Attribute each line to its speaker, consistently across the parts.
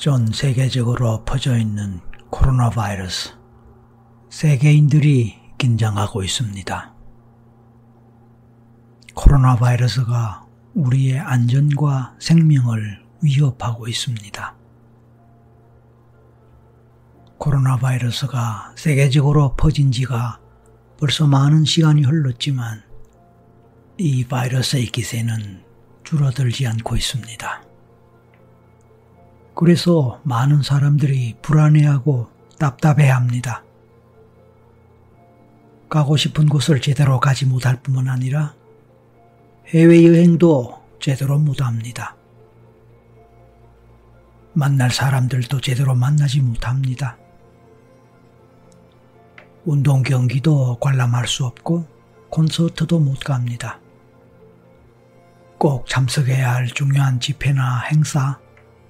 Speaker 1: 전 세계적으로 퍼져 있는 코로나 바이러스. 세계인들이 긴장하고 있습니다. 코로나 바이러스가 우리의 안전과 생명을 위협하고 있습니다. 코로나 바이러스가 세계적으로 퍼진 지가 벌써 많은 시간이 흘렀지만 이 바이러스의 기세는 줄어들지 않고 있습니다. 그래서 많은 사람들이 불안해하고 답답해 합니다. 가고 싶은 곳을 제대로 가지 못할 뿐만 아니라 해외여행도 제대로 못합니다. 만날 사람들도 제대로 만나지 못합니다. 운동 경기도 관람할 수 없고 콘서트도 못 갑니다. 꼭 참석해야 할 중요한 집회나 행사,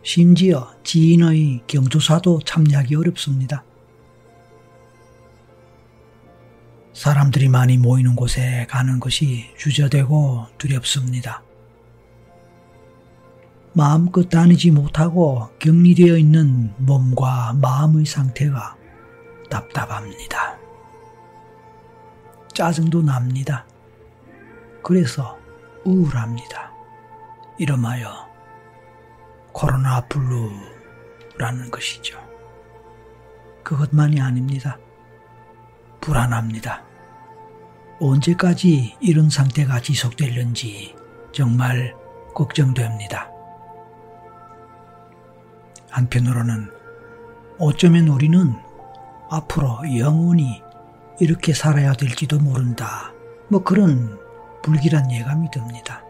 Speaker 1: 심지어 지인의 경조사도 참여하기 어렵습니다. 사람들이 많이 모이는 곳에 가는 것이 주저되고 두렵습니다. 마음껏 다니지 못하고 격리되어 있는 몸과 마음의 상태가 답답합니다. 짜증도 납니다. 그래서 우울합니다. 이름하여 코로나 블루라는 것이죠. 그것만이 아닙니다. 불안합니다. 언제까지 이런 상태가 지속될는지 정말 걱정됩니다. 한편으로는 어쩌면 우리는 앞으로 영원히 이렇게 살아야 될지도 모른다. 뭐 그런 불길한 예감이 듭니다.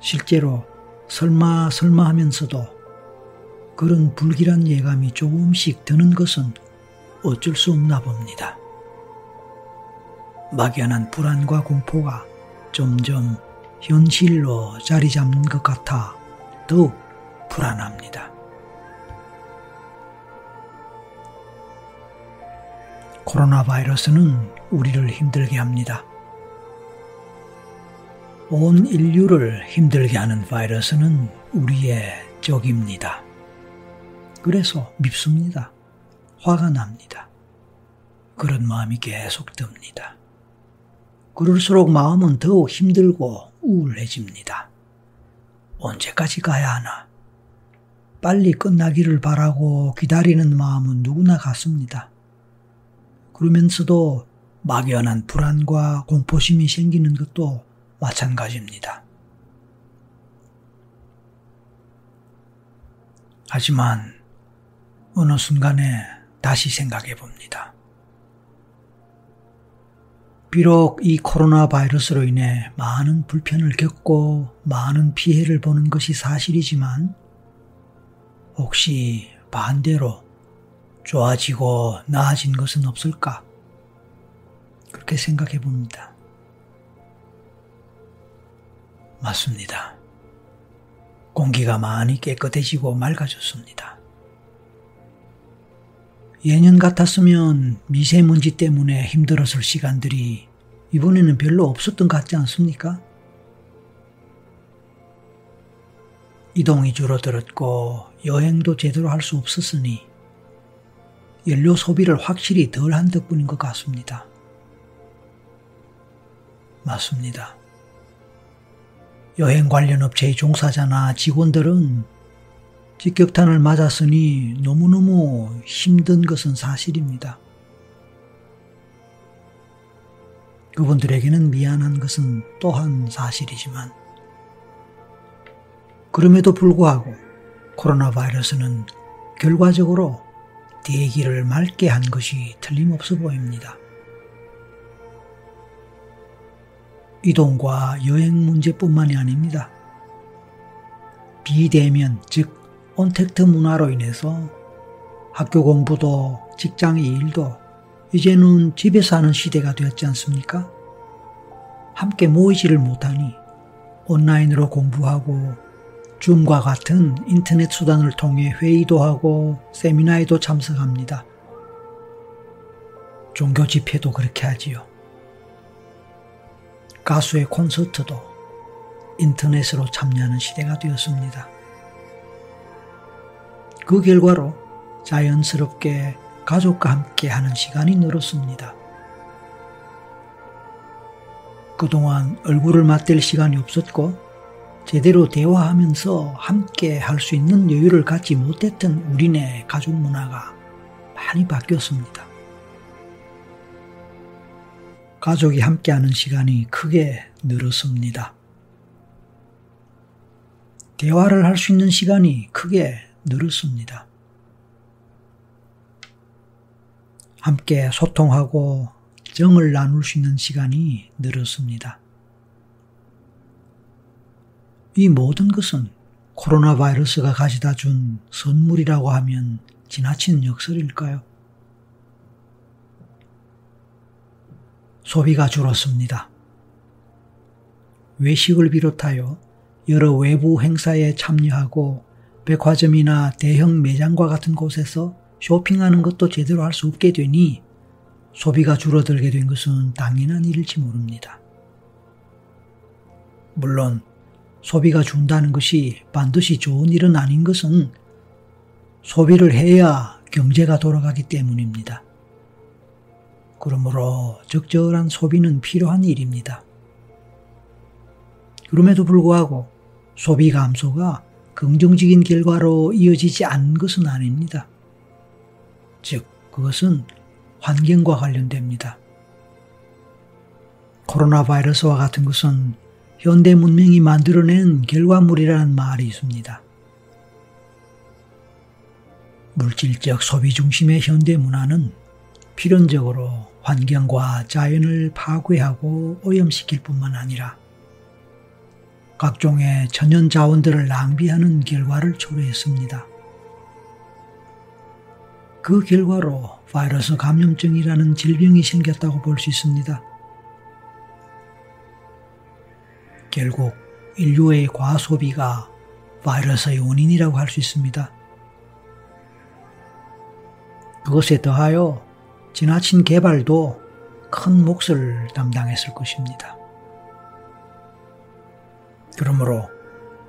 Speaker 1: 실제로 설마 설마 하면서도 그런 불길한 예감이 조금씩 드는 것은 어쩔 수 없나 봅니다. 막연한 불안과 공포가 점점 현실로 자리 잡는 것 같아 더욱 불안합니다. 코로나 바이러스는 우리를 힘들게 합니다. 온 인류를 힘들게 하는 바이러스는 우리의 적입니다. 그래서 밉습니다. 화가 납니다. 그런 마음이 계속 듭니다. 그럴수록 마음은 더욱 힘들고 우울해집니다. 언제까지 가야 하나? 빨리 끝나기를 바라고 기다리는 마음은 누구나 같습니다. 그러면서도 막연한 불안과 공포심이 생기는 것도 마찬가지입니다. 하지만 어느 순간에 다시 생각해 봅니다. 비록 이 코로나 바이러스로 인해 많은 불편을 겪고 많은 피해를 보는 것이 사실이지만 혹시 반대로 좋아지고 나아진 것은 없을까? 그렇게 생각해 봅니다. 맞습니다. 공기가 많이 깨끗해지고 맑아졌습니다. 예년 같았으면 미세먼지 때문에 힘들었을 시간들이 이번에는 별로 없었던 것 같지 않습니까? 이동이 줄어들었고 여행도 제대로 할 수 없었으니 연료 소비를 확실히 덜 한 덕분인 것 같습니다. 맞습니다. 여행 관련 업체의 종사자나 직원들은 직격탄을 맞았으니 너무너무 힘든 것은 사실입니다. 그분들에게는 미안한 것은 또한 사실이지만, 그럼에도 불구하고 코로나 바이러스는 결과적으로 대기를 맑게 한 것이 틀림없어 보입니다. 이동과 여행 문제뿐만이 아닙니다. 비대면, 즉, 온택트 문화로 인해서 학교 공부도 직장의 일도 이제는 집에서 하는 시대가 되었지 않습니까? 함께 모이지를 못하니 온라인으로 공부하고 줌과 같은 인터넷 수단을 통해 회의도 하고 세미나에도 참석합니다. 종교 집회도 그렇게 하지요. 가수의 콘서트도 인터넷으로 참여하는 시대가 되었습니다. 그 결과로 자연스럽게 가족과 함께 하는 시간이 늘었습니다. 그동안 얼굴을 맞댈 시간이 없었고 제대로 대화하면서 함께 할 수 있는 여유를 갖지 못했던 우리네 가족 문화가 많이 바뀌었습니다. 가족이 함께하는 시간이 크게 늘었습니다. 대화를 할 수 있는 시간이 크게 늘었습니다. 함께 소통하고 정을 나눌 수 있는 시간이 늘었습니다. 이 모든 것은 코로나 바이러스가 가져다 준 선물이라고 하면 지나친 역설일까요? 소비가 줄었습니다. 외식을 비롯하여 여러 외부 행사에 참여하고 백화점이나 대형 매장과 같은 곳에서 쇼핑하는 것도 제대로 할 수 없게 되니 소비가 줄어들게 된 것은 당연한 일일지 모릅니다. 물론 소비가 준다는 것이 반드시 좋은 일은 아닌 것은 소비를 해야 경제가 돌아가기 때문입니다. 그러므로 적절한 소비는 필요한 일입니다. 그럼에도 불구하고 소비 감소가 긍정적인 결과로 이어지지 않은 것은 아닙니다. 즉, 그것은 환경과 관련됩니다. 코로나 바이러스와 같은 것은 현대 문명이 만들어낸 결과물이라는 말이 있습니다. 물질적 소비 중심의 현대 문화는 필연적으로 환경과 자연을 파괴하고 오염시킬 뿐만 아니라 각종의 천연 자원들을 낭비하는 결과를 초래했습니다. 그 결과로 바이러스 감염증이라는 질병이 생겼다고 볼 수 있습니다. 결국 인류의 과소비가 바이러스의 원인이라고 할 수 있습니다. 그것에 더하여 지나친 개발도 큰 몫을 담당했을 것입니다. 그러므로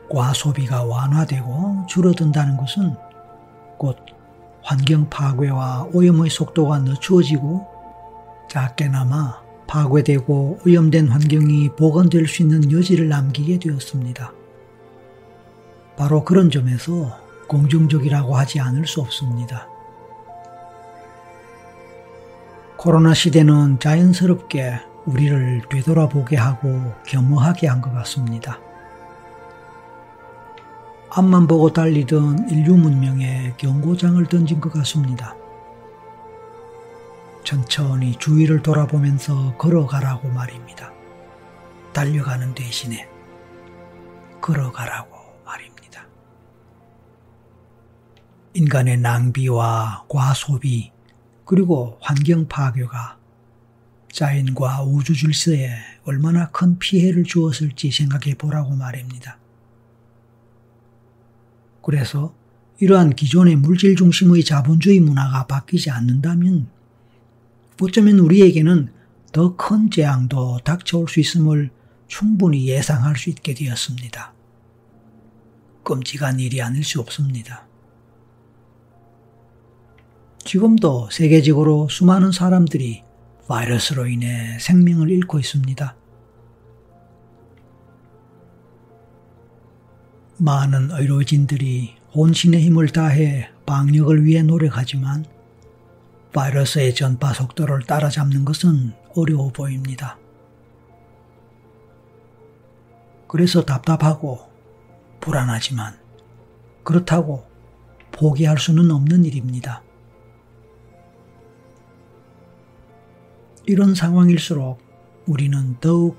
Speaker 1: 과 소비가 완화되고 줄어든다는 것은 곧 환경 파괴와 오염의 속도가 늦추어지고 작게나마 파괴되고 오염된 환경이 보건될 수 있는 여지를 남기게 되었습니다. 바로 그런 점에서 공정적이라고 하지 않을 수 없습니다. 코로나 시대는 자연스럽게 우리를 되돌아보게 하고 겸허하게 한 것 같습니다. 앞만 보고 달리던 인류 문명에 경고장을 던진 것 같습니다. 천천히 주위를 돌아보면서 걸어가라고 말입니다. 달려가는 대신에 걸어가라고 말입니다. 인간의 낭비와 과소비 그리고 환경 파괴가 자연과 우주 질서에 얼마나 큰 피해를 주었을지 생각해 보라고 말입니다. 그래서 이러한 기존의 물질 중심의 자본주의 문화가 바뀌지 않는다면 어쩌면 우리에게는 더 큰 재앙도 닥쳐올 수 있음을 충분히 예상할 수 있게 되었습니다. 끔찍한 일이 아닐 수 없습니다. 지금도 세계적으로 수많은 사람들이 바이러스로 인해 생명을 잃고 있습니다. 많은 의료진들이 혼신의 힘을 다해 방역을 위해 노력하지만 바이러스의 전파 속도를 따라잡는 것은 어려워 보입니다. 그래서 답답하고 불안하지만 그렇다고 포기할 수는 없는 일입니다. 이런 상황일수록 우리는 더욱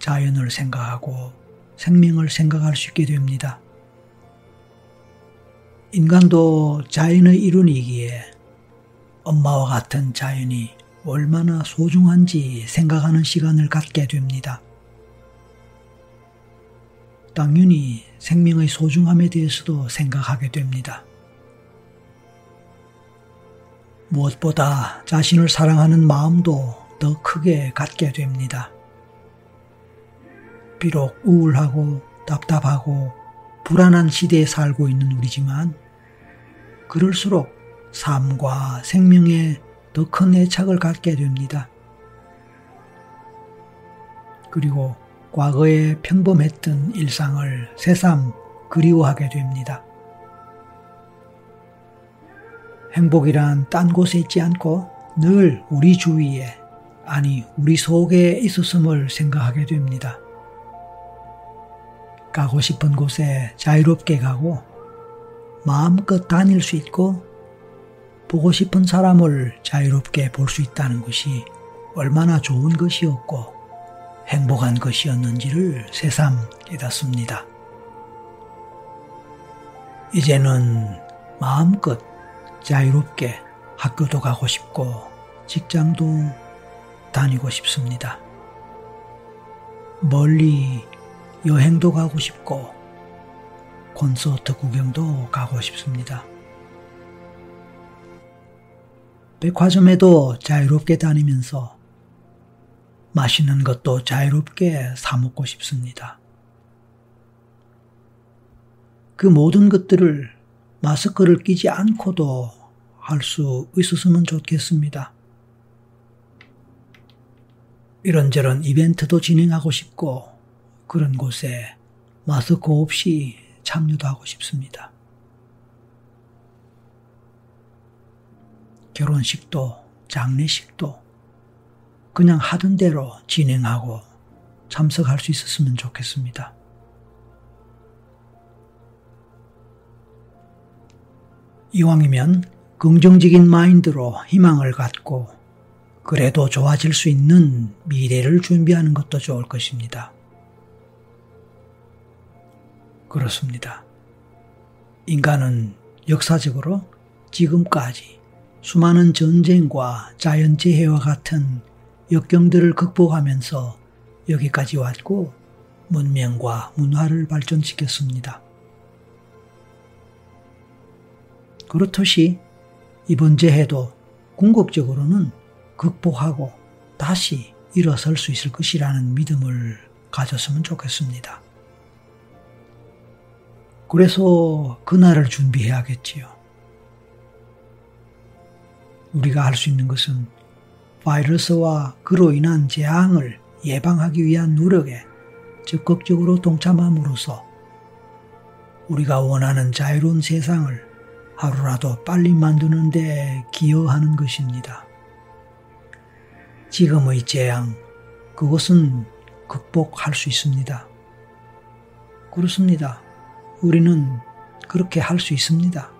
Speaker 1: 자연을 생각하고 생명을 생각할 수 있게 됩니다. 인간도 자연의 일원이기에 엄마와 같은 자연이 얼마나 소중한지 생각하는 시간을 갖게 됩니다. 당연히 생명의 소중함에 대해서도 생각하게 됩니다. 무엇보다 자신을 사랑하는 마음도 더 크게 갖게 됩니다. 비록 우울하고 답답하고 불안한 시대에 살고 있는 우리지만 그럴수록 삶과 생명에 더 큰 애착을 갖게 됩니다. 그리고 과거에 평범했던 일상을 새삼 그리워하게 됩니다. 행복이란 딴 곳에 있지 않고 늘 우리 주위에, 아니, 우리 속에 있었음을 생각하게 됩니다. 가고 싶은 곳에 자유롭게 가고, 마음껏 다닐 수 있고, 보고 싶은 사람을 자유롭게 볼 수 있다는 것이 얼마나 좋은 것이었고, 행복한 것이었는지를 새삼 깨닫습니다. 이제는 마음껏 자유롭게 학교도 가고 싶고 직장도 다니고 싶습니다. 멀리 여행도 가고 싶고 콘서트 구경도 가고 싶습니다. 백화점에도 자유롭게 다니면서 맛있는 것도 자유롭게 사먹고 싶습니다. 그 모든 것들을 마스크를 끼지 않고도 할 수 있었으면 좋겠습니다. 이런저런 이벤트도 진행하고 싶고 그런 곳에 마스크 없이 참여도 하고 싶습니다. 결혼식도 장례식도 그냥 하던 대로 진행하고 참석할 수 있었으면 좋겠습니다. 이왕이면 긍정적인 마인드로 희망을 갖고 그래도 좋아질 수 있는 미래를 준비하는 것도 좋을 것입니다. 그렇습니다. 인간은 역사적으로 지금까지 수많은 전쟁과 자연재해와 같은 역경들을 극복하면서 여기까지 왔고 문명과 문화를 발전시켰습니다. 그렇듯이 이번 재해도 궁극적으로는 극복하고 다시 일어설 수 있을 것이라는 믿음을 가졌으면 좋겠습니다. 그래서 그날을 준비해야겠지요. 우리가 할 수 있는 것은 바이러스와 그로 인한 재앙을 예방하기 위한 노력에 적극적으로 동참함으로써 우리가 원하는 자유로운 세상을 하루라도 빨리 만드는 데 기여하는 것입니다. 지금의 재앙, 그것은 극복할 수 있습니다. 그렇습니다. 우리는 그렇게 할 수 있습니다.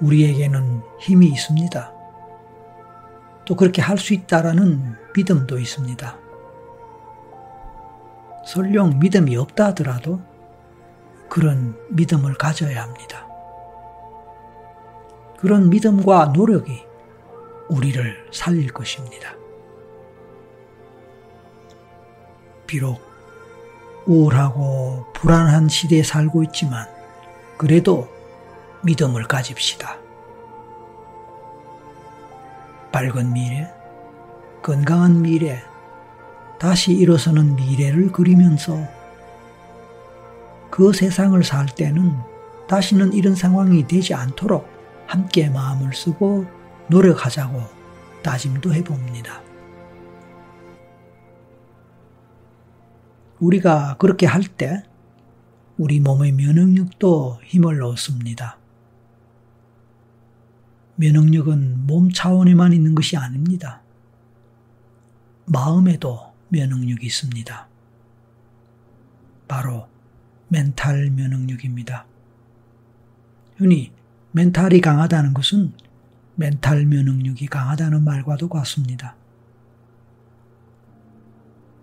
Speaker 1: 우리에게는 힘이 있습니다. 또 그렇게 할 수 있다라는 믿음도 있습니다. 설령 믿음이 없다 하더라도 그런 믿음을 가져야 합니다. 그런 믿음과 노력이 우리를 살릴 것입니다. 비록 우울하고 불안한 시대에 살고 있지만 그래도 믿음을 가집시다. 밝은 미래, 건강한 미래, 다시 일어서는 미래를 그리면서 그 세상을 살 때는 다시는 이런 상황이 되지 않도록 함께 마음을 쓰고 노력하자고 다짐도 해봅니다. 우리가 그렇게 할 때 우리 몸의 면역력도 힘을 얻습니다. 면역력은 몸 차원에만 있는 것이 아닙니다. 마음에도 면역력이 있습니다. 바로 멘탈 면역력입니다. 흔히 멘탈이 강하다는 것은 멘탈 면역력이 강하다는 말과도 같습니다.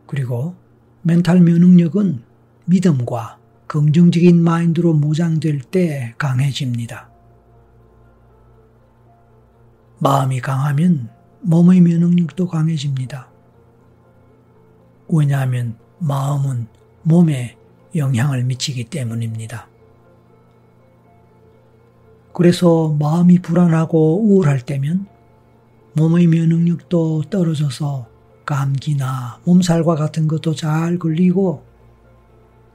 Speaker 1: 그리고 멘탈 면역력은 믿음과 긍정적인 마인드로 무장될 때 강해집니다. 마음이 강하면 몸의 면역력도 강해집니다. 왜냐하면 마음은 몸에 영향을 미치기 때문입니다. 그래서 마음이 불안하고 우울할 때면 몸의 면역력도 떨어져서 감기나 몸살과 같은 것도 잘 걸리고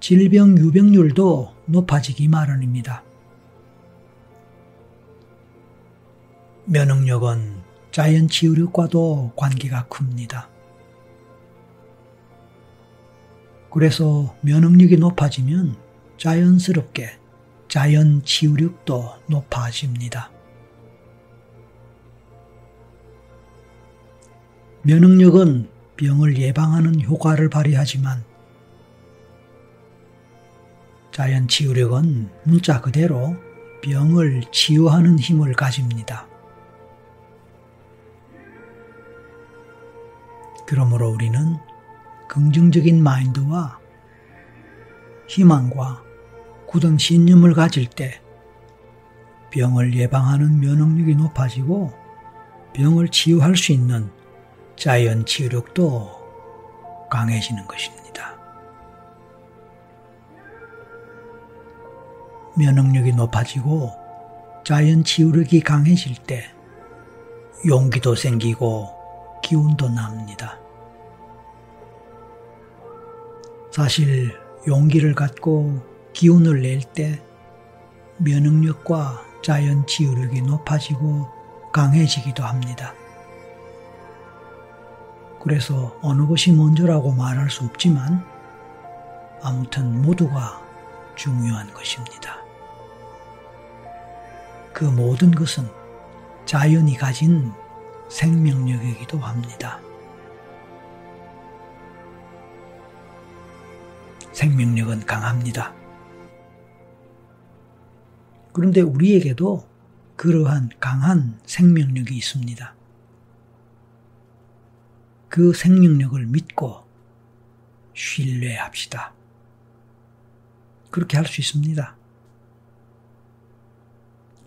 Speaker 1: 질병 유병률도 높아지기 마련입니다. 면역력은 자연 치유력과도 관계가 큽니다. 그래서 면역력이 높아지면 자연스럽게 자연 치유력도 높아집니다. 면역력은 병을 예방하는 효과를 발휘하지만 자연 치유력은 문자 그대로 병을 치유하는 힘을 가집니다. 그러므로 우리는 긍정적인 마인드와 희망과 굳은 신념을 가질 때 병을 예방하는 면역력이 높아지고 병을 치유할 수 있는 자연 치유력도 강해지는 것입니다. 면역력이 높아지고 자연 치유력이 강해질 때 용기도 생기고 기운도 납니다. 사실 용기를 갖고 기운을 낼 때 면역력과 자연 치유력이 높아지고 강해지기도 합니다. 그래서 어느 것이 먼저라고 말할 수 없지만 아무튼 모두가 중요한 것입니다. 그 모든 것은 자연이 가진 생명력이기도 합니다. 생명력은 강합니다. 그런데 우리에게도 그러한 강한 생명력이 있습니다. 그 생명력을 믿고 신뢰합시다. 그렇게 할 수 있습니다.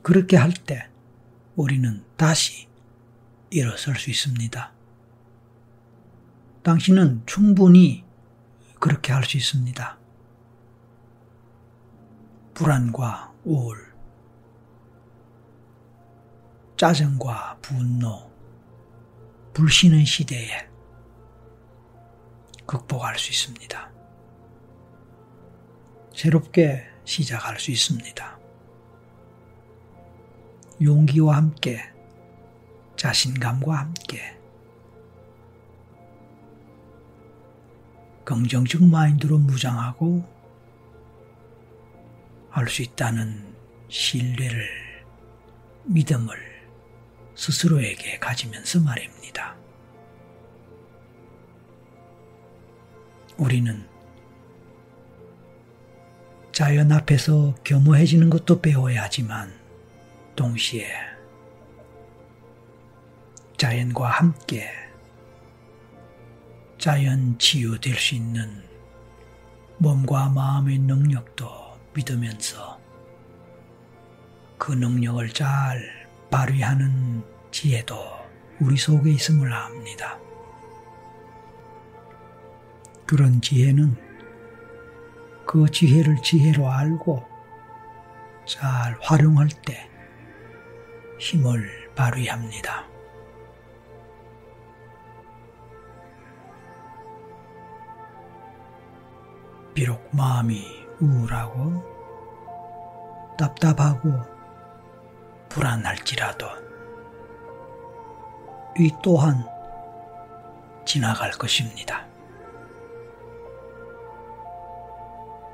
Speaker 1: 그렇게 할 때 우리는 다시 일어설 수 있습니다. 당신은 충분히 그렇게 할 수 있습니다. 불안과 우울, 짜증과 분노, 불신의 시대에 극복할 수 있습니다. 새롭게 시작할 수 있습니다. 용기와 함께, 자신감과 함께, 긍정적 마인드로 무장하고 할 수 있다는 신뢰를, 믿음을 스스로에게 가지면서 말입니다. 우리는 자연 앞에서 겸허해지는 것도 배워야 하지만 동시에 자연과 함께 자연 치유될 수 있는 몸과 마음의 능력도 믿으면서 그 능력을 잘 발휘하는 지혜도 우리 속에 있음을 압니다. 그런 지혜는 그 지혜를 지혜로 알고 잘 활용할 때 힘을 발휘합니다. 비록 마음이 우울하고 답답하고 불안할지라도 이 또한 지나갈 것입니다.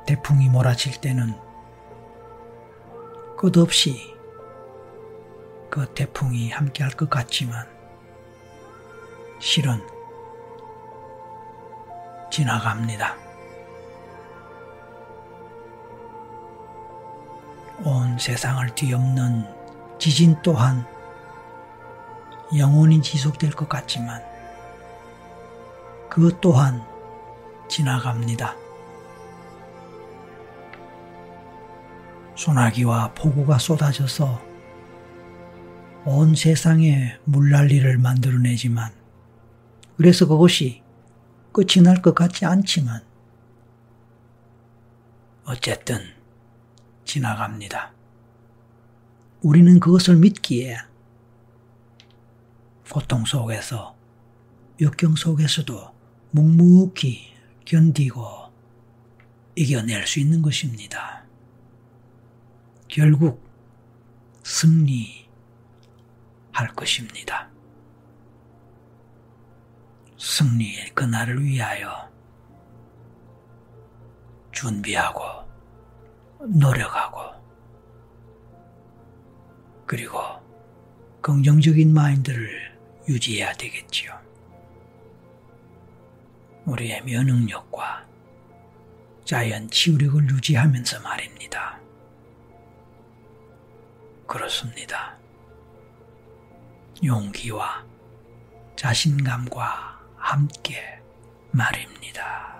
Speaker 1: 태풍이 몰아칠 때는 끝없이 그 태풍이 함께 할 것 같지만 실은 지나갑니다. 온 세상을 뒤엎는 지진 또한 영원히 지속될 것 같지만 그 또한 지나갑니다. 소나기와 폭우가 쏟아져서 온 세상에 물난리를 만들어내지만 그래서 그것이 끝이 날 것 같지 않지만 어쨌든 지나갑니다. 우리는 그것을 믿기에 고통 속에서 역경 속에서도 묵묵히 견디고 이겨낼 수 있는 것입니다. 결국 승리, 할 것입니다. 승리의 그날을 위하여 준비하고 노력하고 그리고 긍정적인 마인드를 유지해야 되겠지요. 우리의 면역력과 자연 치유력을 유지하면서 말입니다. 그렇습니다. 용기와 자신감과 함께 말입니다.